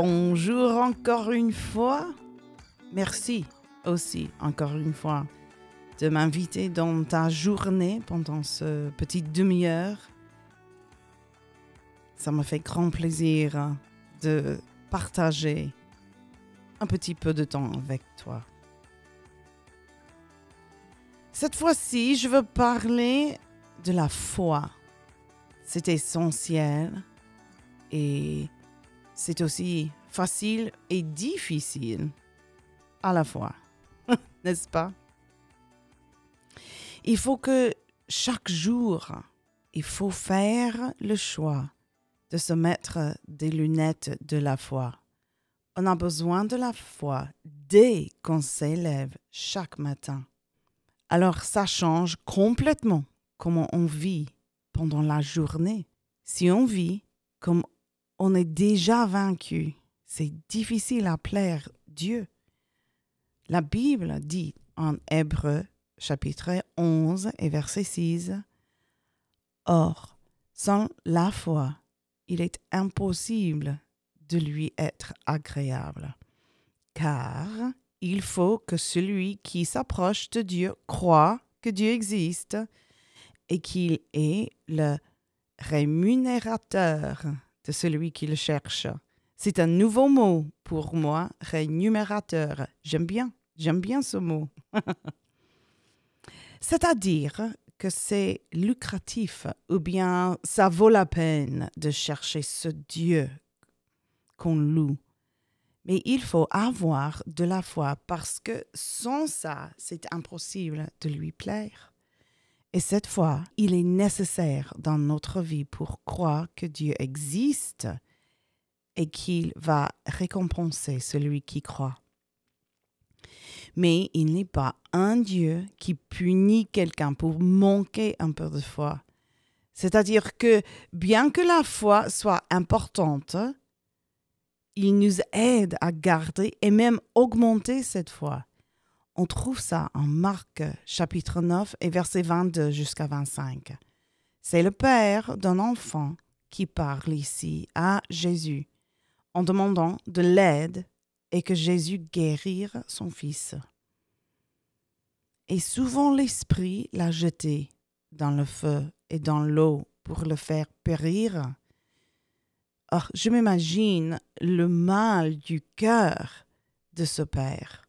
Bonjour encore une fois. Merci aussi encore une fois de m'inviter dans ta journée pendant ce petit demi-heure. Ça me fait grand plaisir de partager un petit peu de temps avec toi. Cette fois-ci, je veux parler de la foi. C'est essentiel et c'est aussi facile et difficile à la fois, n'est-ce pas? Il faut que chaque jour, il faut faire le choix de se mettre des lunettes de la foi. On a besoin de la foi dès qu'on s'élève chaque matin. Alors ça change complètement comment on vit pendant la journée. Si on vit comme on est déjà vaincu, c'est difficile à plaire Dieu. La Bible dit en Hébreu chapitre 11 et verset 6, Or, sans la foi, il est impossible de lui être agréable, car il faut que celui qui s'approche de Dieu croit que Dieu existe et qu'il est le rémunérateur de celui qui le cherche. C'est un nouveau mot pour moi, rémunérateur. J'aime bien, j'aime bien ce mot. C'est-à-dire que c'est lucratif ou bien ça vaut la peine de chercher ce Dieu qu'on loue. Mais il faut avoir de la foi parce que sans ça, c'est impossible de lui plaire. Et cette fois, il est nécessaire dans notre vie pour croire que Dieu existe et qu'il va récompenser celui qui croit. Mais il n'est pas un Dieu qui punit quelqu'un pour manquer un peu de foi. C'est-à-dire que bien que la foi soit importante, il nous aide à garder et même augmenter cette foi. On trouve ça en Marc chapitre 9 et verset 22 jusqu'à 25. C'est le père d'un enfant qui parle ici à Jésus en demandant de l'aide et que Jésus guérisse son fils. Et souvent l'Esprit l'a jeté dans le feu et dans l'eau pour le faire périr. Or, je m'imagine le mal du cœur de ce père.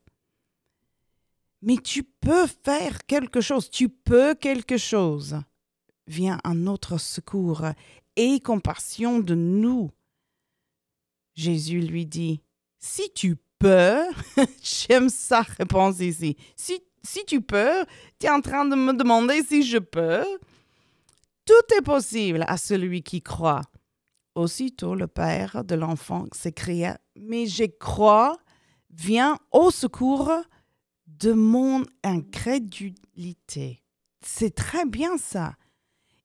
Mais tu peux faire quelque chose, tu peux quelque chose. Viens à notre secours, et compassion de nous. Jésus lui dit, si tu peux, j'aime sa réponse ici, si, si tu peux, tu es en train de me demander si je peux. Tout est possible à celui qui croit. Aussitôt le père de l'enfant s'écria, Mais je crois, viens au secours de mon incrédulité. C'est très bien ça.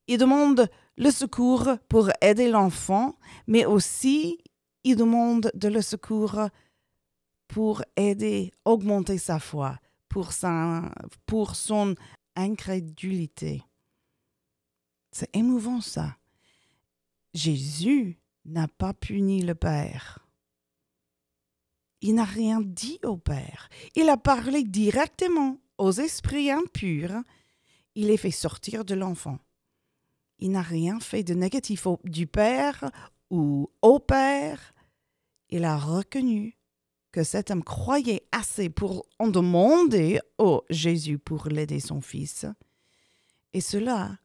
Il demande le secours pour aider l'enfant, mais aussi il demande de le secours pour aider, augmenter sa foi, pour, pour son incrédulité. C'est émouvant ça. Jésus n'a pas puni le Père. Il n'a rien dit au Père. Il a parlé directement aux esprits impurs. Il les fait sortir de l'enfant. Il n'a rien fait de négatif du Père ou au Père. Il a reconnu que cet homme croyait assez pour en demander au Jésus pour l'aider son fils. Et cela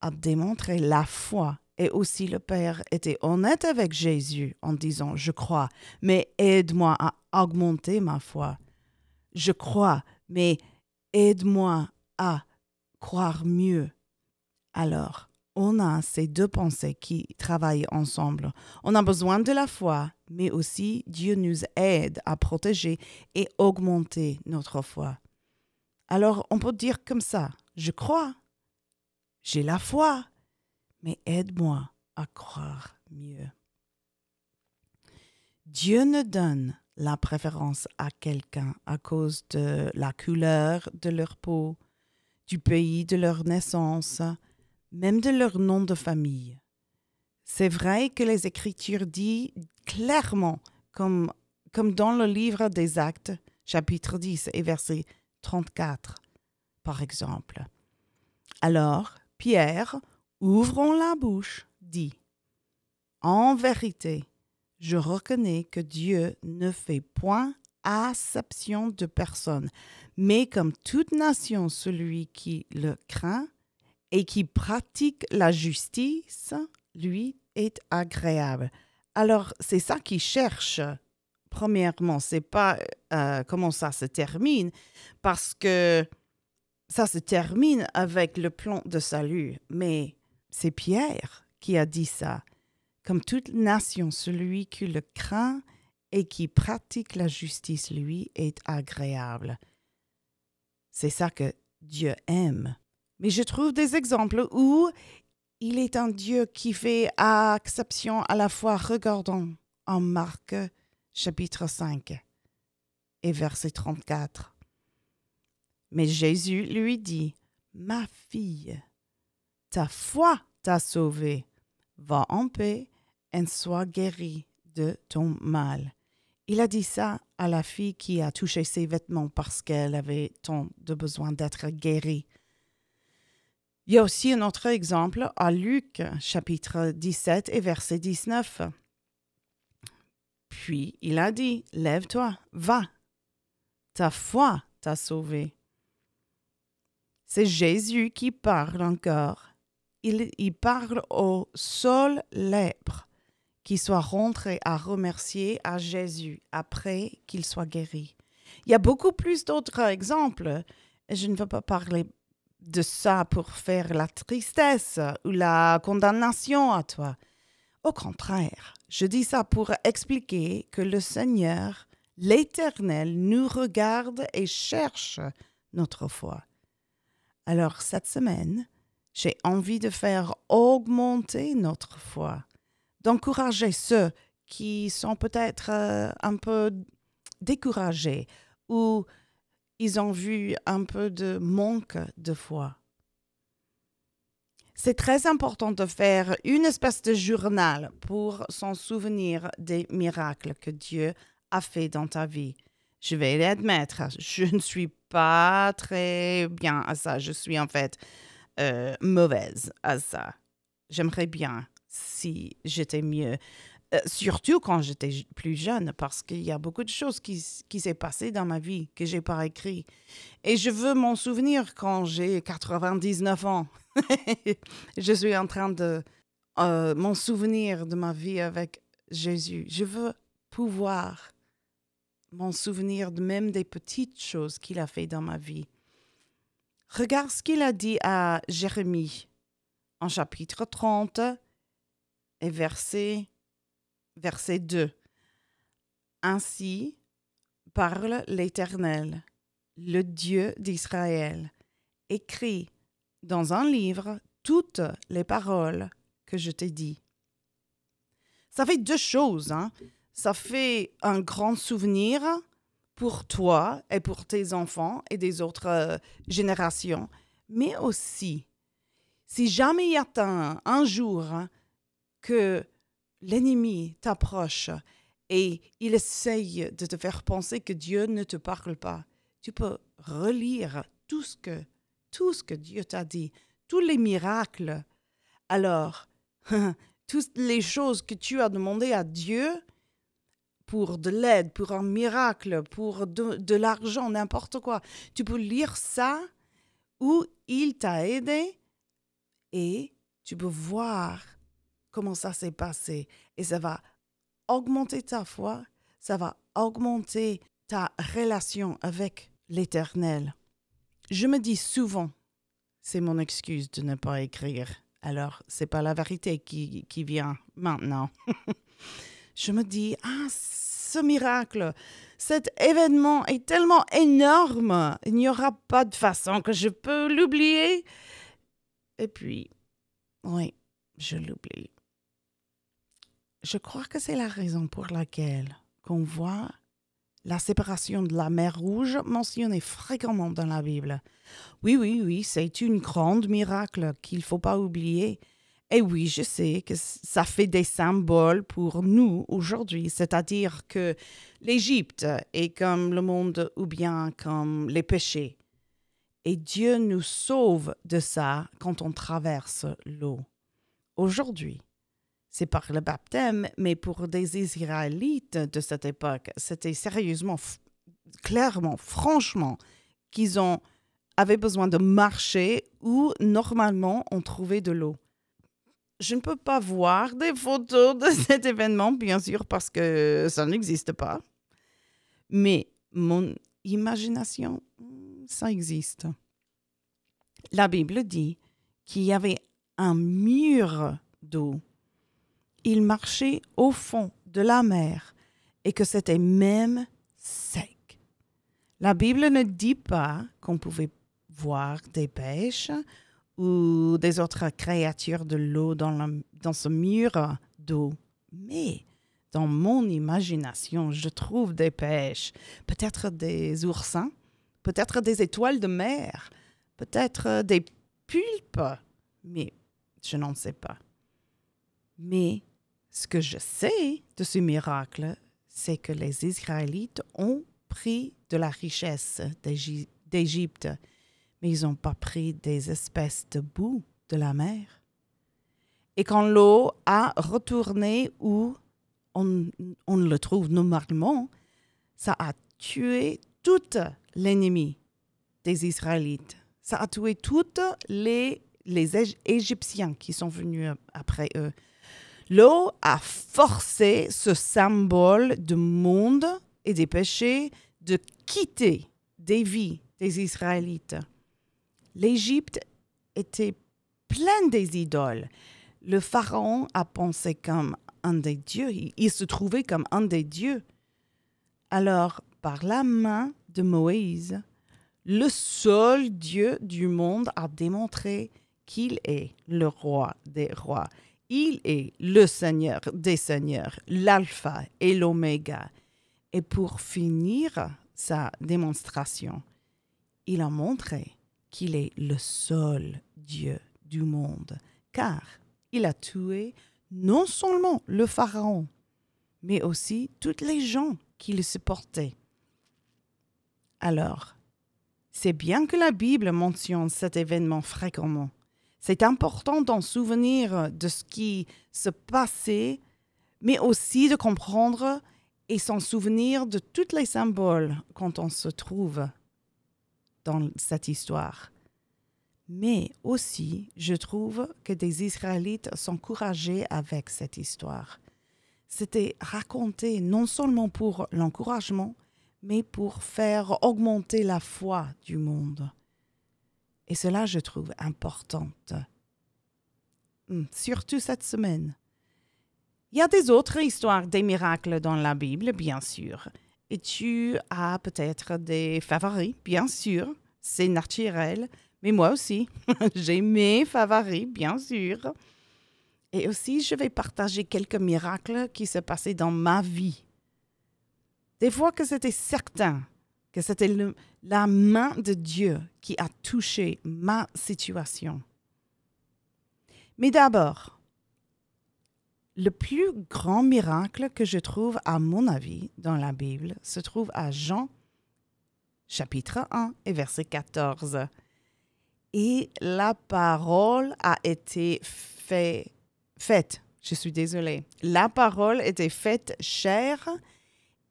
a démontré la foi et aussi le Père était honnête avec Jésus en disant, je crois, mais aide-moi à augmenter ma foi. Je crois, mais aide-moi à croire mieux. Alors, on a ces deux pensées qui travaillent ensemble. On a besoin de la foi, mais aussi Dieu nous aide à protéger et augmenter notre foi. Alors, on peut dire comme ça, je crois, j'ai la foi, mais aide-moi à croire mieux. Dieu ne donne la préférence à quelqu'un à cause de la couleur de leur peau, du pays de leur naissance, même de leur nom de famille. C'est vrai que les Écritures disent clairement comme, comme dans le livre des Actes, chapitre 10 et verset 34, par exemple. Alors, Pierre, ouvrant la bouche, dit En vérité, je reconnais que Dieu ne fait point acception de personne, mais comme toute nation, celui qui le craint et qui pratique la justice, lui, est agréable. Alors, c'est ça qu'il cherche. Premièrement, c'est pas euh, comment ça se termine, parce que ça se termine avec le plan de salut, mais c'est Pierre qui a dit ça. Comme toute nation, celui qui le craint et qui pratique la justice, lui, est agréable. C'est ça que Dieu aime. Mais je trouve des exemples où il est un Dieu qui fait exception à la fois. Regardons en Marc chapitre 5 et verset 34. Mais Jésus lui dit, Ma fille, ta foi t'a sauvée. Va en paix et sois guérie de ton mal. Il a dit ça à la fille qui a touché ses vêtements parce qu'elle avait tant de besoin d'être guérie. Il y a aussi un autre exemple à Luc chapitre 17 et verset 19. Puis il a dit, Lève-toi, va, ta foi t'a sauvé. C'est Jésus qui parle encore. Il, il parle au seul lèpre qui soit rentré à remercier à Jésus après qu'il soit guéri. Il y a beaucoup plus d'autres exemples. Je ne veux pas parler de ça pour faire la tristesse ou la condamnation à toi. Au contraire, je dis ça pour expliquer que le Seigneur, l'Éternel, nous regarde et cherche notre foi. Alors cette semaine, j'ai envie de faire augmenter notre foi, d'encourager ceux qui sont peut-être euh, un peu découragés ou ils ont vu un peu de manque de foi. C'est très important de faire une espèce de journal pour s'en souvenir des miracles que Dieu a fait dans ta vie. Je vais l'admettre, je ne suis pas très bien à ça. Je suis en fait euh, mauvaise à ça. J'aimerais bien si j'étais mieux. Euh, surtout quand j'étais plus jeune, parce qu'il y a beaucoup de choses qui, qui s'est passé dans ma vie que j'ai pas écrit. Et je veux m'en souvenir quand j'ai 99 ans. je suis en train de euh, m'en souvenir de ma vie avec Jésus. Je veux pouvoir m'en souvenir de même des petites choses qu'il a fait dans ma vie. Regarde ce qu'il a dit à Jérémie en chapitre 30 et verset verset 2. Ainsi parle l'Éternel, le Dieu d'Israël. Écris dans un livre toutes les paroles que je t'ai dit. Ça fait deux choses. Hein? Ça fait un grand souvenir pour toi et pour tes enfants et des autres euh, générations, mais aussi, si jamais il y a un, un jour hein, que l'ennemi t'approche et il essaye de te faire penser que Dieu ne te parle pas, tu peux relire tout ce que, tout ce que Dieu t'a dit, tous les miracles. Alors, toutes les choses que tu as demandées à Dieu pour de l'aide, pour un miracle, pour de, de l'argent, n'importe quoi, tu peux lire ça où il t'a aidé et tu peux voir comment ça s'est passé. Et ça va augmenter ta foi, ça va augmenter ta relation avec l'Éternel. Je me dis souvent, c'est mon excuse de ne pas écrire. Alors, c'est pas la vérité qui, qui vient maintenant. je me dis, ah, ce miracle, cet événement est tellement énorme, il n'y aura pas de façon que je peux l'oublier. Et puis, oui, je l'oublie. Je crois que c'est la raison pour laquelle qu'on voit la séparation de la mer Rouge mentionnée fréquemment dans la Bible. Oui, oui, oui, c'est une grande miracle qu'il ne faut pas oublier. Et oui, je sais que ça fait des symboles pour nous aujourd'hui, c'est-à-dire que l'Égypte est comme le monde ou bien comme les péchés. Et Dieu nous sauve de ça quand on traverse l'eau. Aujourd'hui, c'est par le baptême, mais pour des Israélites de cette époque, c'était sérieusement, clairement, franchement, qu'ils ont avaient besoin de marcher où normalement on trouvait de l'eau. Je ne peux pas voir des photos de cet événement, bien sûr, parce que ça n'existe pas. Mais mon imagination, ça existe. La Bible dit qu'il y avait un mur d'eau. Il marchait au fond de la mer et que c'était même sec. La Bible ne dit pas qu'on pouvait voir des pêches ou des autres créatures de l'eau dans, dans ce mur d'eau. Mais dans mon imagination, je trouve des pêches, peut-être des oursins, peut-être des étoiles de mer, peut-être des pulpes, mais je n'en sais pas. Mais ce que je sais de ce miracle, c'est que les Israélites ont pris de la richesse d'Égypte mais ils n'ont pas pris des espèces de boue de la mer. Et quand l'eau a retourné où on, le trouve normalement, ça a tué tout l'ennemi des Israélites. Ça a tué tous les Égyptiens qui sont venus après eux. L'eau a forcé ce symbole du monde et des péchés de quitter des vies des Israélites l'Égypte était pleine des idoles. Le pharaon a pensé comme un des dieux, il se trouvait comme un des dieux. Alors, par la main de Moïse, le seul Dieu du monde a démontré qu'il est le roi des rois. Il est le Seigneur des seigneurs, l'alpha et l'oméga. Et pour finir sa démonstration, il a montré qu'il est le seul Dieu du monde, car il a tué non seulement le Pharaon, mais aussi toutes les gens qui le supportaient. Alors, c'est bien que la Bible mentionne cet événement fréquemment. C'est important d'en souvenir de ce qui se passait, mais aussi de comprendre et s'en souvenir de tous les symboles quand on se trouve dans cette histoire. Mais aussi, je trouve que des Israélites s'encourageaient avec cette histoire. C'était raconté non seulement pour l'encouragement, mais pour faire augmenter la foi du monde. Et cela, je trouve important. Hmm, surtout cette semaine. Il y a des autres histoires des miracles dans la Bible, bien sûr. Et tu as peut-être des favoris, bien sûr, c'est naturel, mais moi aussi, j'ai mes favoris, bien sûr. Et aussi, je vais partager quelques miracles qui se passaient dans ma vie. Des fois que c'était certain que c'était la main de Dieu qui a touché ma situation. Mais d'abord, le plus grand miracle que je trouve, à mon avis, dans la Bible, se trouve à Jean, chapitre 1 et verset 14. Et la parole a été fait, faite. Je suis désolée. La parole était faite chair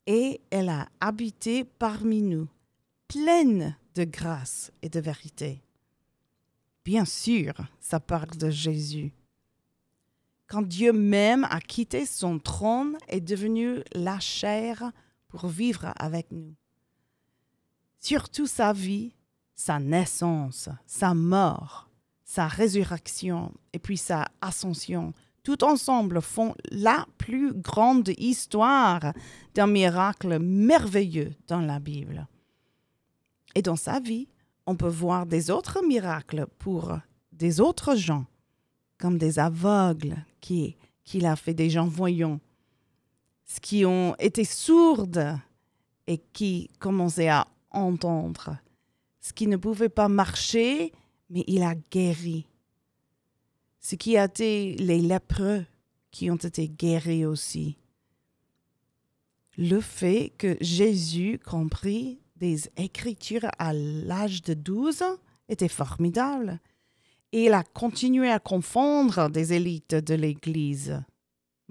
et elle a habité parmi nous, pleine de grâce et de vérité. Bien sûr, ça parle de Jésus quand Dieu même a quitté son trône et est devenu la chair pour vivre avec nous. Surtout sa vie, sa naissance, sa mort, sa résurrection et puis sa ascension, tout ensemble font la plus grande histoire d'un miracle merveilleux dans la Bible. Et dans sa vie, on peut voir des autres miracles pour des autres gens comme des aveugles qui qu'il a fait des gens voyants, qui ont été sourdes et qui commençaient à entendre, ce qui ne pouvait pas marcher, mais il a guéri. Ce qui a été les lépreux qui ont été guéris aussi. Le fait que Jésus comprit des Écritures à l'âge de 12 ans était formidable. Et il a continué à confondre des élites de l'Église.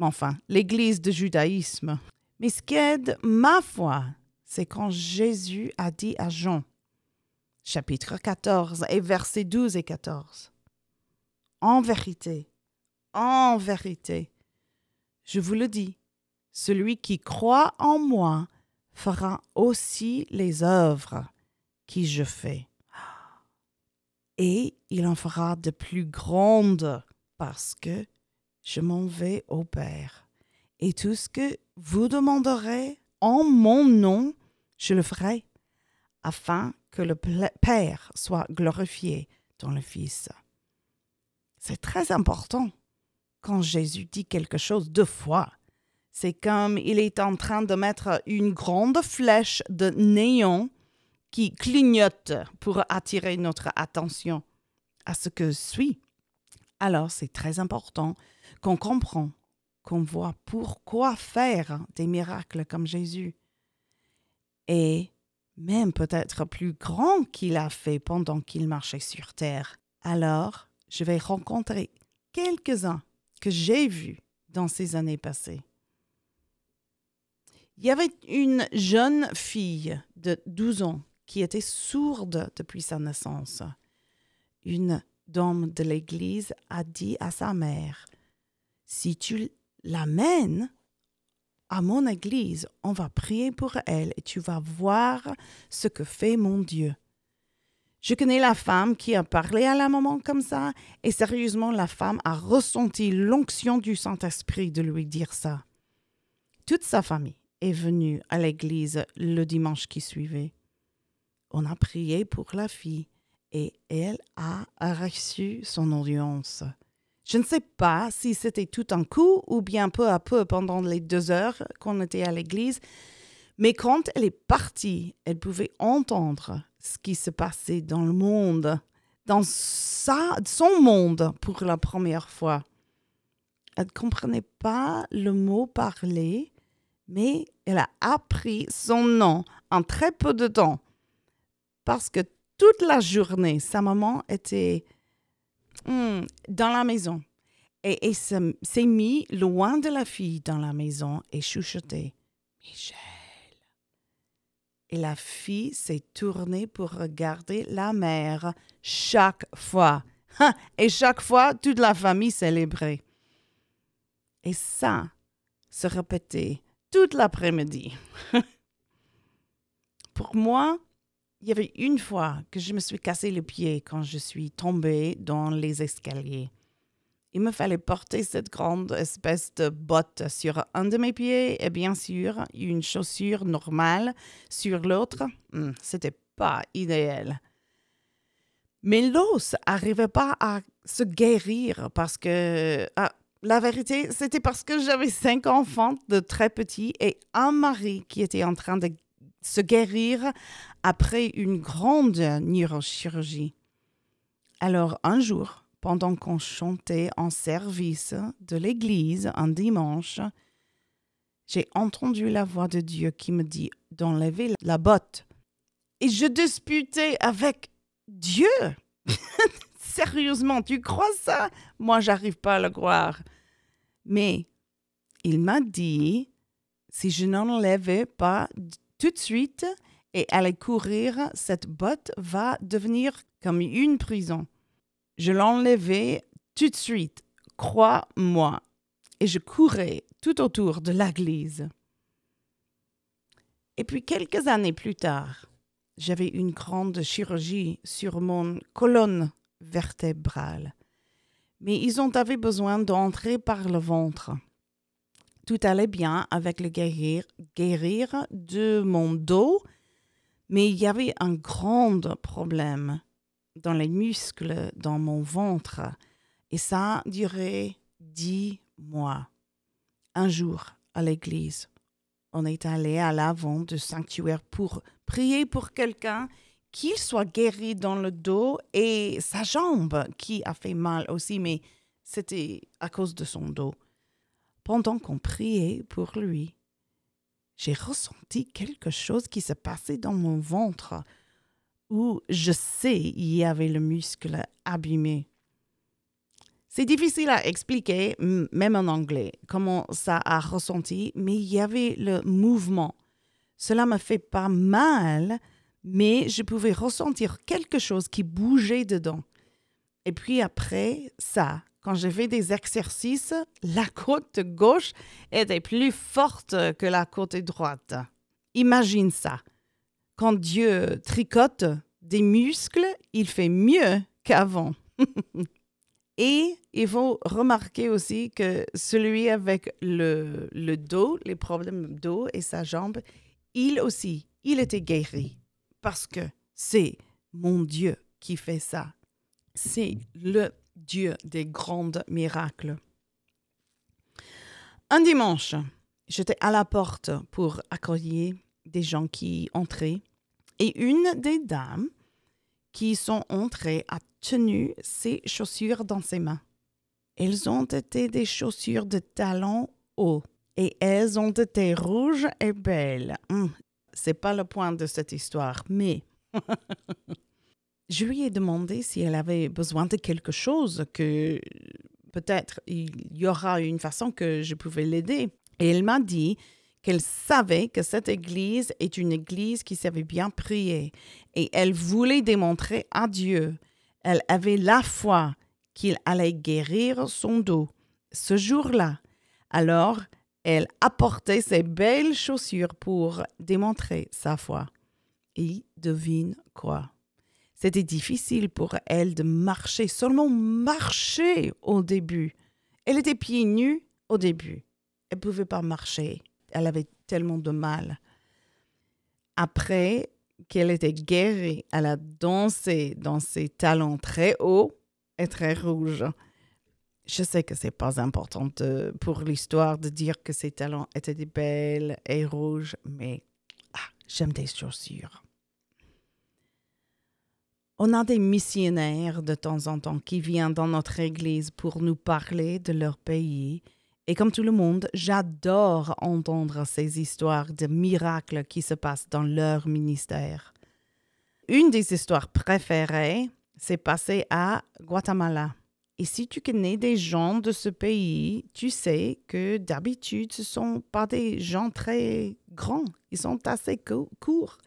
Enfin, l'Église de judaïsme. Mais ce qui aide ma foi, c'est quand Jésus a dit à Jean, chapitre 14 et versets 12 et 14, En vérité, en vérité, je vous le dis, celui qui croit en moi fera aussi les œuvres que je fais. Et il en fera de plus grandes parce que je m'en vais au Père. Et tout ce que vous demanderez en mon nom, je le ferai, afin que le Père soit glorifié dans le Fils. C'est très important quand Jésus dit quelque chose deux fois. C'est comme il est en train de mettre une grande flèche de néon qui clignote pour attirer notre attention à ce que suit. Alors c'est très important qu'on comprend, qu'on voit pourquoi faire des miracles comme Jésus. Et même peut-être plus grand qu'il a fait pendant qu'il marchait sur terre. Alors, je vais rencontrer quelques-uns que j'ai vus dans ces années passées. Il y avait une jeune fille de 12 ans qui était sourde depuis sa naissance. Une dame de l'église a dit à sa mère, Si tu l'amènes à mon église, on va prier pour elle et tu vas voir ce que fait mon Dieu. Je connais la femme qui a parlé à la maman comme ça, et sérieusement, la femme a ressenti l'onction du Saint-Esprit de lui dire ça. Toute sa famille est venue à l'église le dimanche qui suivait. On a prié pour la fille et elle a reçu son audience. Je ne sais pas si c'était tout un coup ou bien peu à peu pendant les deux heures qu'on était à l'église, mais quand elle est partie, elle pouvait entendre ce qui se passait dans le monde, dans sa, son monde pour la première fois. Elle ne comprenait pas le mot parlé, mais elle a appris son nom en très peu de temps parce que toute la journée, sa maman était hmm, dans la maison et, et s'est mis loin de la fille dans la maison et chuchotait Michel. Et la fille s'est tournée pour regarder la mère chaque fois. Et chaque fois, toute la famille célébrait. Et ça se répétait toute l'après-midi. Pour moi, il y avait une fois que je me suis cassé le pied quand je suis tombée dans les escaliers. Il me fallait porter cette grande espèce de botte sur un de mes pieds et bien sûr une chaussure normale sur l'autre. Hmm, c'était pas idéal. Mais l'os n'arrivait pas à se guérir parce que ah, la vérité, c'était parce que j'avais cinq enfants de très petits et un mari qui était en train de se guérir après une grande neurochirurgie. Alors un jour, pendant qu'on chantait en service de l'église un dimanche, j'ai entendu la voix de Dieu qui me dit d'enlever la botte. Et je disputais avec Dieu. Sérieusement, tu crois ça? Moi, j'arrive pas à le croire. Mais il m'a dit, si je n'enlevais pas tout de suite et allais courir, cette botte va devenir comme une prison. Je l'enlevais tout de suite, crois-moi, et je courais tout autour de l'église. Et puis quelques années plus tard, j'avais une grande chirurgie sur mon colonne vertébrale mais ils ont avait besoin d'entrer par le ventre. Tout allait bien avec le guérir, guérir de mon dos, mais il y avait un grand problème dans les muscles dans mon ventre et ça a duré dix mois. Un jour, à l'église, on est allé à l'avant du sanctuaire pour prier pour quelqu'un qu'il soit guéri dans le dos et sa jambe qui a fait mal aussi, mais c'était à cause de son dos. Pendant qu'on priait pour lui, j'ai ressenti quelque chose qui se passait dans mon ventre, où je sais il y avait le muscle abîmé. C'est difficile à expliquer, même en anglais, comment ça a ressenti, mais il y avait le mouvement. Cela me fait pas mal, mais je pouvais ressentir quelque chose qui bougeait dedans. Et puis après ça, quand j'ai fait des exercices, la côte gauche était plus forte que la côte droite. Imagine ça. Quand Dieu tricote des muscles, il fait mieux qu'avant. Et il faut remarquer aussi que celui avec le, le dos, les problèmes dos et sa jambe, il aussi, il était guéri. Parce que c'est mon Dieu qui fait ça. C'est le Dieu des grands miracles. Un dimanche, j'étais à la porte pour accueillir des gens qui entraient et une des dames qui sont entrées a tenu ses chaussures dans ses mains. Elles ont été des chaussures de talons hauts et elles ont été rouges et belles. Hum, c'est pas le point de cette histoire, mais je lui ai demandé si elle avait besoin de quelque chose, que peut-être il y aura une façon que je pouvais l'aider. Et elle m'a dit qu'elle savait que cette église est une église qui savait bien prier et elle voulait démontrer à Dieu elle avait la foi qu'il allait guérir son dos ce jour-là. Alors, elle apportait ses belles chaussures pour démontrer sa foi. Et devine quoi? C'était difficile pour elle de marcher, seulement marcher au début. Elle était pieds nus au début. Elle ne pouvait pas marcher. Elle avait tellement de mal. Après, qu'elle était guérie. Elle a dansé dans ses talons très hauts et très rouges. Je sais que c'est pas important pour l'histoire de dire que ses talons étaient belles et rouges, mais ah, j'aime des chaussures. On a des missionnaires de temps en temps qui viennent dans notre église pour nous parler de leur pays et comme tout le monde, j'adore entendre ces histoires de miracles qui se passent dans leur ministère. Une des histoires préférées s'est passée à Guatemala. Et si tu connais des gens de ce pays, tu sais que d'habitude, ce ne sont pas des gens très grands. Ils sont assez courts.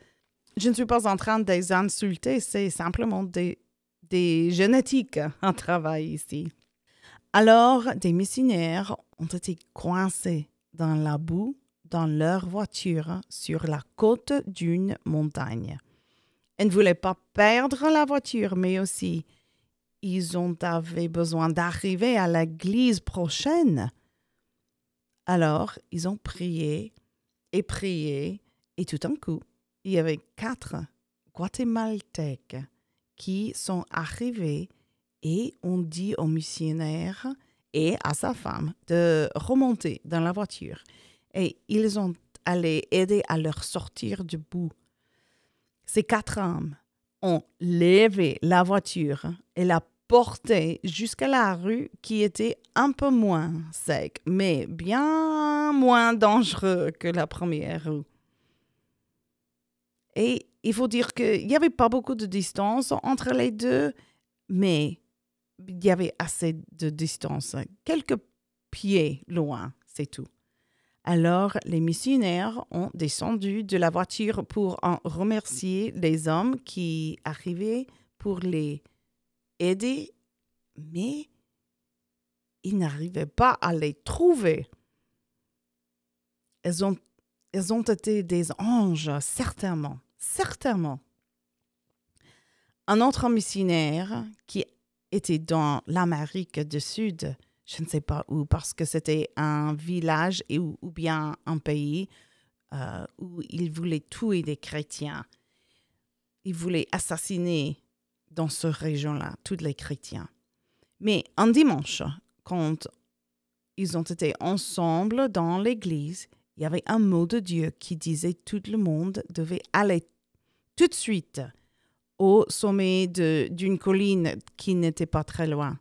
Je ne suis pas en train de les insulter, c'est simplement des, des génétiques en travail ici. Alors, des missionnaires ont été coincés dans la boue dans leur voiture sur la côte d'une montagne. Ils ne voulaient pas perdre la voiture, mais aussi ils ont avaient besoin d'arriver à l'église prochaine. Alors, ils ont prié et prié, et tout d'un coup, il y avait quatre Guatémaltèques qui sont arrivés et ont dit au missionnaire et à sa femme de remonter dans la voiture. Et ils ont allé aider à leur sortir du bout. Ces quatre hommes ont levé la voiture et la porté jusqu'à la rue qui était un peu moins sec, mais bien moins dangereux que la première rue. Et il faut dire qu'il n'y avait pas beaucoup de distance entre les deux, mais il y avait assez de distance, quelques pieds loin, c'est tout. Alors les missionnaires ont descendu de la voiture pour en remercier les hommes qui arrivaient pour les aider, mais ils n'arrivaient pas à les trouver. Elles ont, ont été des anges, certainement, certainement. Un autre missionnaire qui était dans l'Amérique du Sud, je ne sais pas où, parce que c'était un village et, ou, bien un pays euh, où il voulait tuer des chrétiens. Il voulait assassiner dans cette région-là tous les chrétiens. Mais un dimanche, quand ils ont été ensemble dans l'église, il y avait un mot de Dieu qui disait tout le monde devait aller tout de suite au sommet d'une colline qui n'était pas très loin.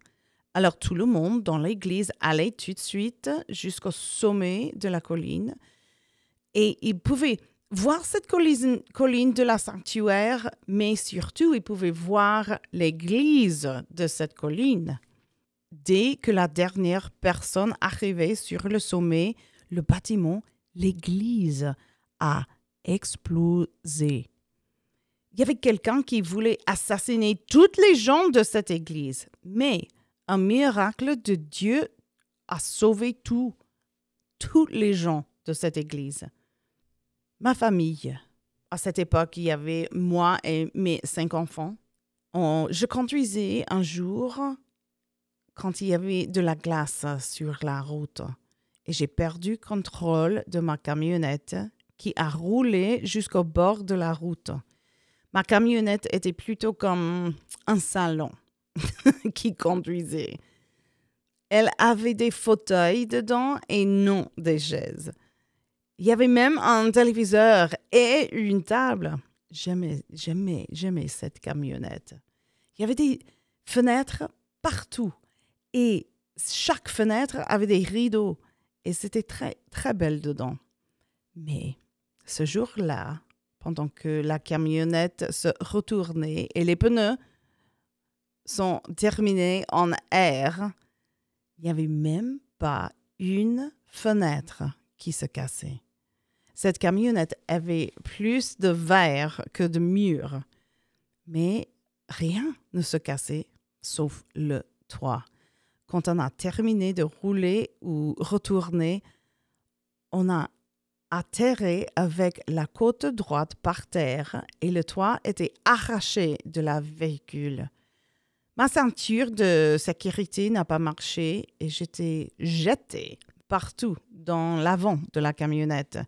Alors tout le monde dans l'église allait tout de suite jusqu'au sommet de la colline et ils pouvaient voir cette colline, colline de la sanctuaire, mais surtout ils pouvaient voir l'église de cette colline. Dès que la dernière personne arrivait sur le sommet, le bâtiment, l'église, a explosé. Il y avait quelqu'un qui voulait assassiner toutes les gens de cette église, mais un miracle de Dieu a sauvé tout, tous les gens de cette église. Ma famille, à cette époque, il y avait moi et mes cinq enfants. je conduisais un jour quand il y avait de la glace sur la route et j'ai perdu contrôle de ma camionnette qui a roulé jusqu'au bord de la route. Ma camionnette était plutôt comme un salon qui conduisait. Elle avait des fauteuils dedans et non des chaises. Il y avait même un téléviseur et une table. J'aimais, j'aimais, j'aimais cette camionnette. Il y avait des fenêtres partout et chaque fenêtre avait des rideaux et c'était très, très belle dedans. Mais ce jour-là, pendant que la camionnette se retournait et les pneus sont terminés en air, il n'y avait même pas une fenêtre qui se cassait. Cette camionnette avait plus de verre que de murs, mais rien ne se cassait sauf le toit. Quand on a terminé de rouler ou retourner, on a atterré avec la côte droite par terre et le toit était arraché de la véhicule. Ma ceinture de sécurité n'a pas marché et j'étais jetée partout dans l'avant de la camionnette.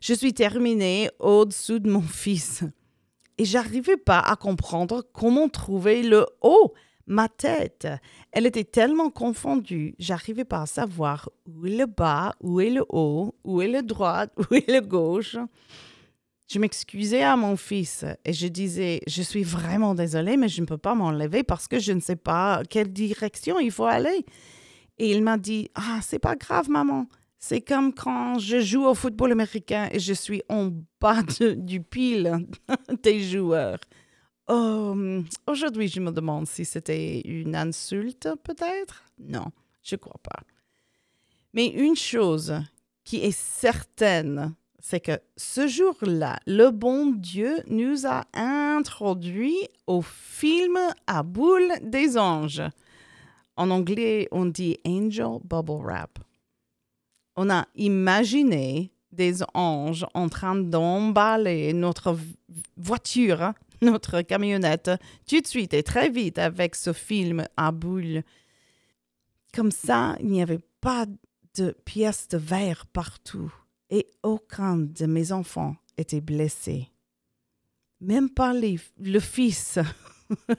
Je suis terminée au-dessous de mon fils et j'arrivais pas à comprendre comment trouver le haut. Ma tête, elle était tellement confondue, j'arrivais pas à savoir où est le bas, où est le haut, où est le droit, où est le gauche. Je m'excusais à mon fils et je disais, je suis vraiment désolée, mais je ne peux pas m'enlever parce que je ne sais pas quelle direction il faut aller. Et il m'a dit, ah, c'est pas grave, maman. C'est comme quand je joue au football américain et je suis en bas du pile des joueurs. Oh, aujourd'hui, je me demande si c'était une insulte, peut-être? Non, je ne crois pas. Mais une chose qui est certaine, c'est que ce jour-là, le bon Dieu nous a introduits au film à boule des anges. En anglais, on dit Angel Bubble Wrap. On a imaginé des anges en train d'emballer notre voiture, notre camionnette, tout de suite et très vite avec ce film à boule. Comme ça, il n'y avait pas de pièces de verre partout et aucun de mes enfants était blessé. Même pas le fils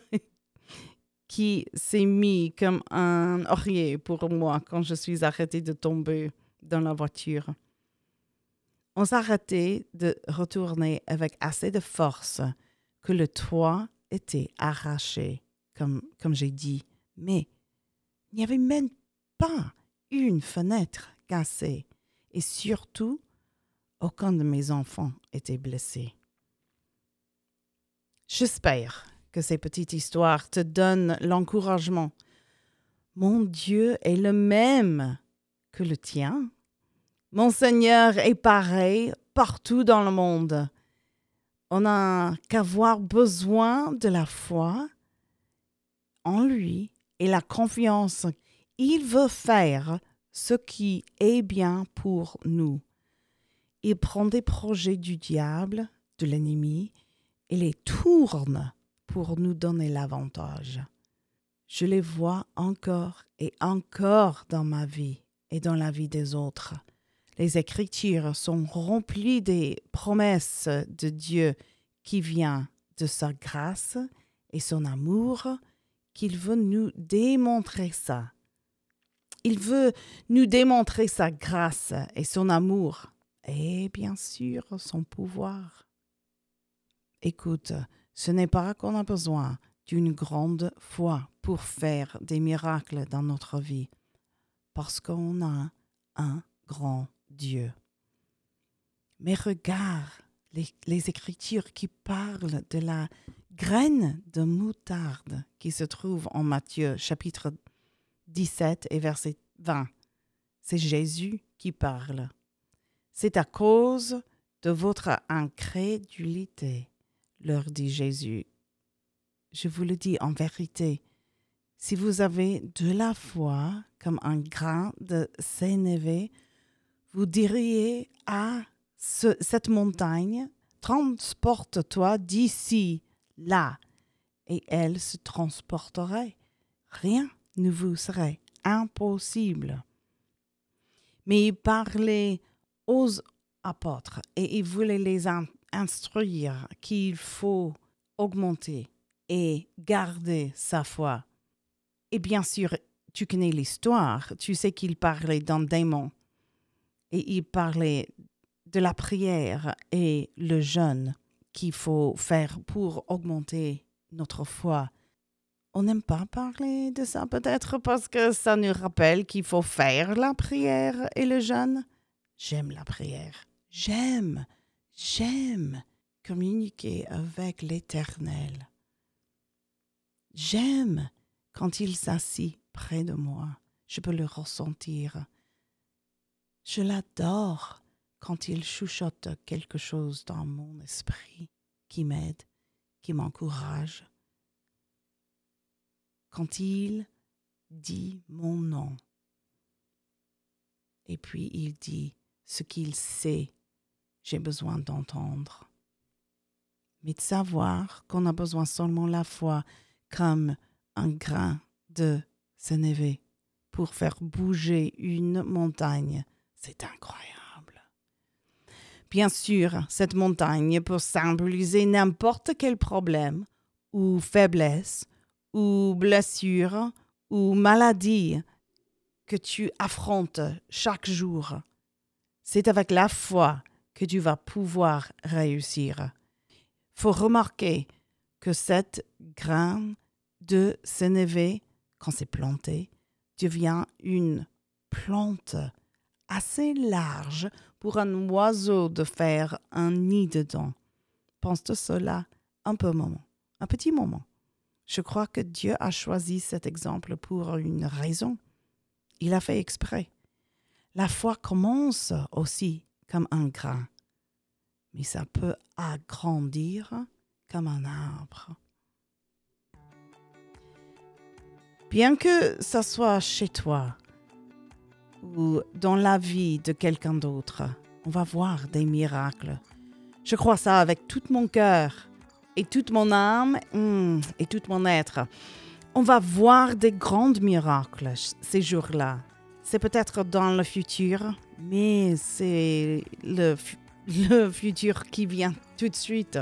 qui s'est mis comme un oreiller pour moi quand je suis arrêtée de tomber dans la voiture. On s'arrêtait de retourner avec assez de force que le toit était arraché, comme, comme j'ai dit, mais il n'y avait même pas une fenêtre cassée et surtout, aucun de mes enfants était blessé. J'espère que ces petites histoires te donnent l'encouragement. Mon Dieu est le même que le tien. Mon Seigneur est pareil partout dans le monde. On n'a qu'avoir besoin de la foi en lui et la confiance. Il veut faire ce qui est bien pour nous. Il prend des projets du diable, de l'ennemi, et les tourne pour nous donner l'avantage. Je les vois encore et encore dans ma vie et dans la vie des autres. Les Écritures sont remplies des promesses de Dieu qui vient de sa grâce et son amour, qu'il veut nous démontrer ça il veut nous démontrer sa grâce et son amour et bien sûr son pouvoir. Écoute, ce n'est pas qu'on a besoin d'une grande foi pour faire des miracles dans notre vie, parce qu'on a un grand Dieu. Mais regarde les, Écritures qui parlent de la graine de moutarde qui se trouve en Matthieu chapitre 17 et verset 20. C'est Jésus qui parle. C'est à cause de votre incrédulité, leur dit Jésus. Je vous le dis en vérité, si vous avez de la foi comme un grain de sénévé, vous diriez à cette montagne, transporte-toi d'ici là, et elle se transporterait. Rien ne vous serait impossible. Mais il parlait aux apôtres et il voulait les instruire qu'il faut augmenter et garder sa foi. Et bien sûr, tu connais l'histoire, tu sais qu'il parlait d'un démon et il parlait de la prière et le jeûne qu'il faut faire pour augmenter notre foi. On n'aime pas parler de ça peut-être parce que ça nous rappelle qu'il faut faire la prière et le jeûne. J'aime la prière. J'aime, j'aime communiquer avec l'Éternel. J'aime quand il s'assit près de moi. Je peux le ressentir. Je l'adore quand il chuchote quelque chose dans mon esprit qui m'aide, qui m'encourage. Quand il dit mon nom. Et puis il dit ce qu'il sait, j'ai besoin d'entendre. Mais de savoir qu'on a besoin seulement la foi comme un grain de sénévé pour faire bouger une montagne. C'est incroyable. Bien sûr, cette montagne peut symboliser n'importe quel problème ou faiblesse ou blessure ou maladie que tu affrontes chaque jour. C'est avec la foi que tu vas pouvoir réussir. Faut remarquer que cette graine de sénévé, quand c'est planté, devient une plante assez large pour un oiseau de faire un nid dedans. Pense de cela un peu moment, un petit moment. Je crois que Dieu a choisi cet exemple pour une raison. Il a fait exprès. La foi commence aussi comme un grain, mais ça peut agrandir comme un arbre. Bien que ça soit chez toi ou dans la vie de quelqu'un d'autre, on va voir des miracles. Je crois ça avec tout mon cœur et toute mon âme hmm, et tout mon être. On va voir des grands miracles ces jours-là. C'est peut-être dans le futur, mais c'est le, le futur qui vient tout de suite.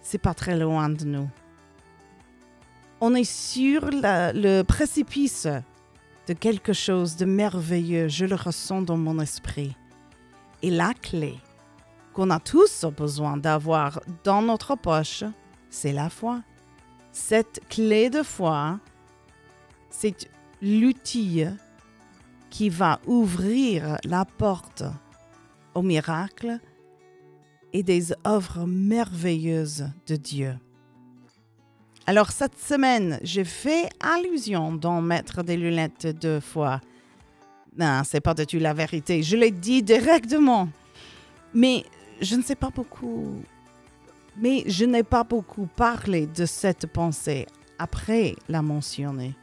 C'est pas très loin de nous on est sur le précipice de quelque chose de merveilleux. Je le ressens dans mon esprit. Et la clé qu'on a tous besoin d'avoir dans notre poche, c'est la foi. Cette clé de foi, c'est l'outil qui va ouvrir la porte au miracle et des œuvres merveilleuses de Dieu. Alors cette semaine, j'ai fait allusion d'en mettre des lunettes deux fois. Non, c'est pas du tout la vérité. Je l'ai dit directement. Mais je ne sais pas beaucoup. Mais je n'ai pas beaucoup parlé de cette pensée après la mentionner.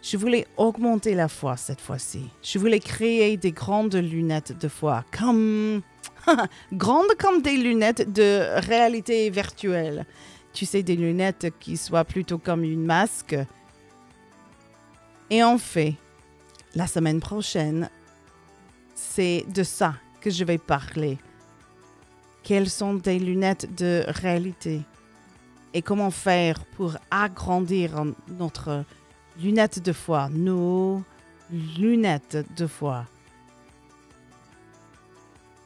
Je voulais augmenter la foi cette fois-ci. Je voulais créer des grandes lunettes de foi, comme grandes comme des lunettes de réalité virtuelle tu sais, des lunettes qui soient plutôt comme une masque. Et en fait, la semaine prochaine, c'est de ça que je vais parler. Quelles sont des lunettes de réalité? Et comment faire pour agrandir notre lunette de foi, nos lunettes de foi?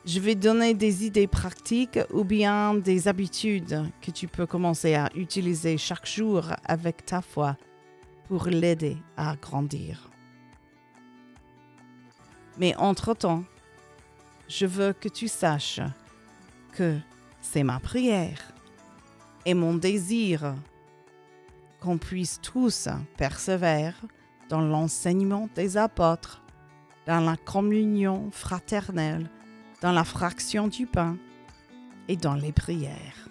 Je vais donner des idées pratiques ou bien des habitudes que tu peux commencer à utiliser chaque jour avec ta foi pour l'aider à grandir. Mais entre-temps, je veux que tu saches que c'est ma prière et mon désir qu'on puisse tous persévérer dans l'enseignement des apôtres, dans la communion fraternelle, dans la fraction du pain et dans les prières.